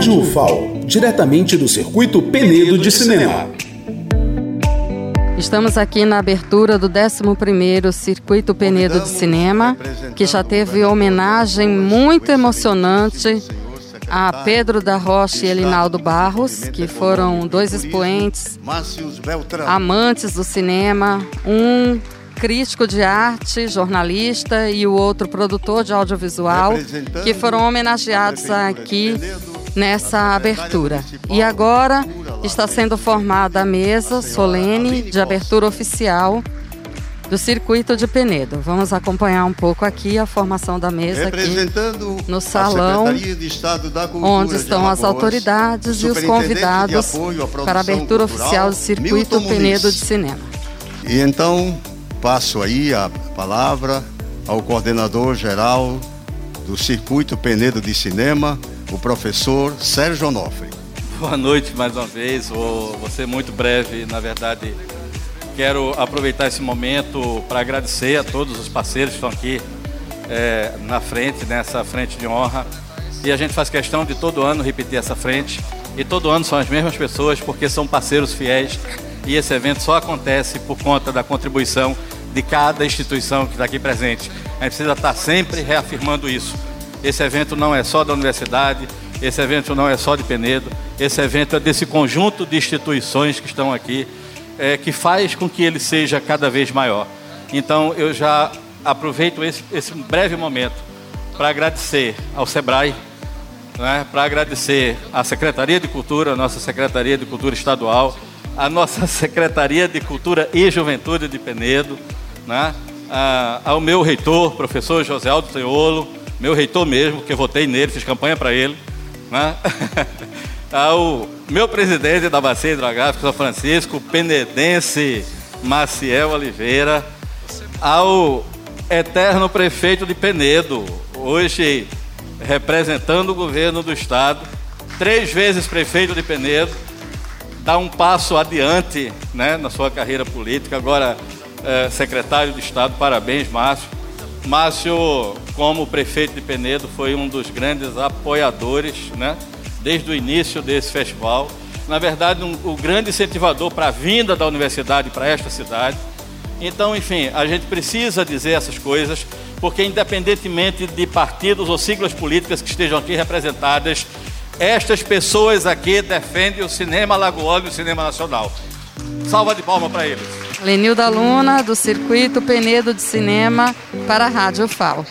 Rádio UFAL, diretamente do Circuito Penedo de Cinema. Estamos aqui na abertura do 11º Circuito Penedo de Cinema, que já teve homenagem muito emocionante a Pedro da Rocha e Elinaldo Barros, que foram dois expoentes, amantes do cinema, um crítico de arte, jornalista e o outro produtor de audiovisual, que foram homenageados aqui nessa abertura. E agora está sendo formada a mesa solene de abertura oficial do circuito de Penedo. Vamos acompanhar um pouco aqui a formação da mesa aqui no salão, onde estão as autoridades e os convidados para a abertura oficial do circuito Penedo de Cinema. E então passo aí a palavra ao coordenador geral do circuito Penedo de Cinema, o professor Sérgio Onofre. Boa noite mais uma vez, vou, vou ser muito breve, na verdade quero aproveitar esse momento para agradecer a todos os parceiros que estão aqui é, na frente, nessa frente de honra. E a gente faz questão de todo ano repetir essa frente. E todo ano são as mesmas pessoas, porque são parceiros fiéis. E esse evento só acontece por conta da contribuição de cada instituição que está aqui presente. A gente precisa estar sempre reafirmando isso. Esse evento não é só da universidade, esse evento não é só de Penedo, esse evento é desse conjunto de instituições que estão aqui é, que faz com que ele seja cada vez maior. Então eu já aproveito esse, esse breve momento para agradecer ao SEBRAE, né, para agradecer à Secretaria de Cultura, a nossa Secretaria de Cultura Estadual, a nossa Secretaria de Cultura e Juventude de Penedo, né, a, ao meu reitor, professor José Aldo Teolo, meu reitor mesmo, que eu votei nele, fiz campanha para ele, né, ao meu presidente da Bacia Hidrográfica São Francisco, penedense Maciel Oliveira, ao eterno prefeito de Penedo, hoje representando o governo do estado, três vezes prefeito de Penedo, dá um passo adiante né, na sua carreira política, agora é, secretário de Estado, parabéns, Márcio. Márcio, como prefeito de Penedo, foi um dos grandes apoiadores né, desde o início desse festival. Na verdade, um, o grande incentivador para a vinda da universidade para esta cidade. Então, enfim, a gente precisa dizer essas coisas, porque independentemente de partidos ou siglas políticas que estejam aqui representadas, estas pessoas aqui defendem o cinema lagoano e o cinema nacional. Salva de palma para eles. Lenilda Luna, do Circuito Penedo de Cinema, para a Rádio FAO.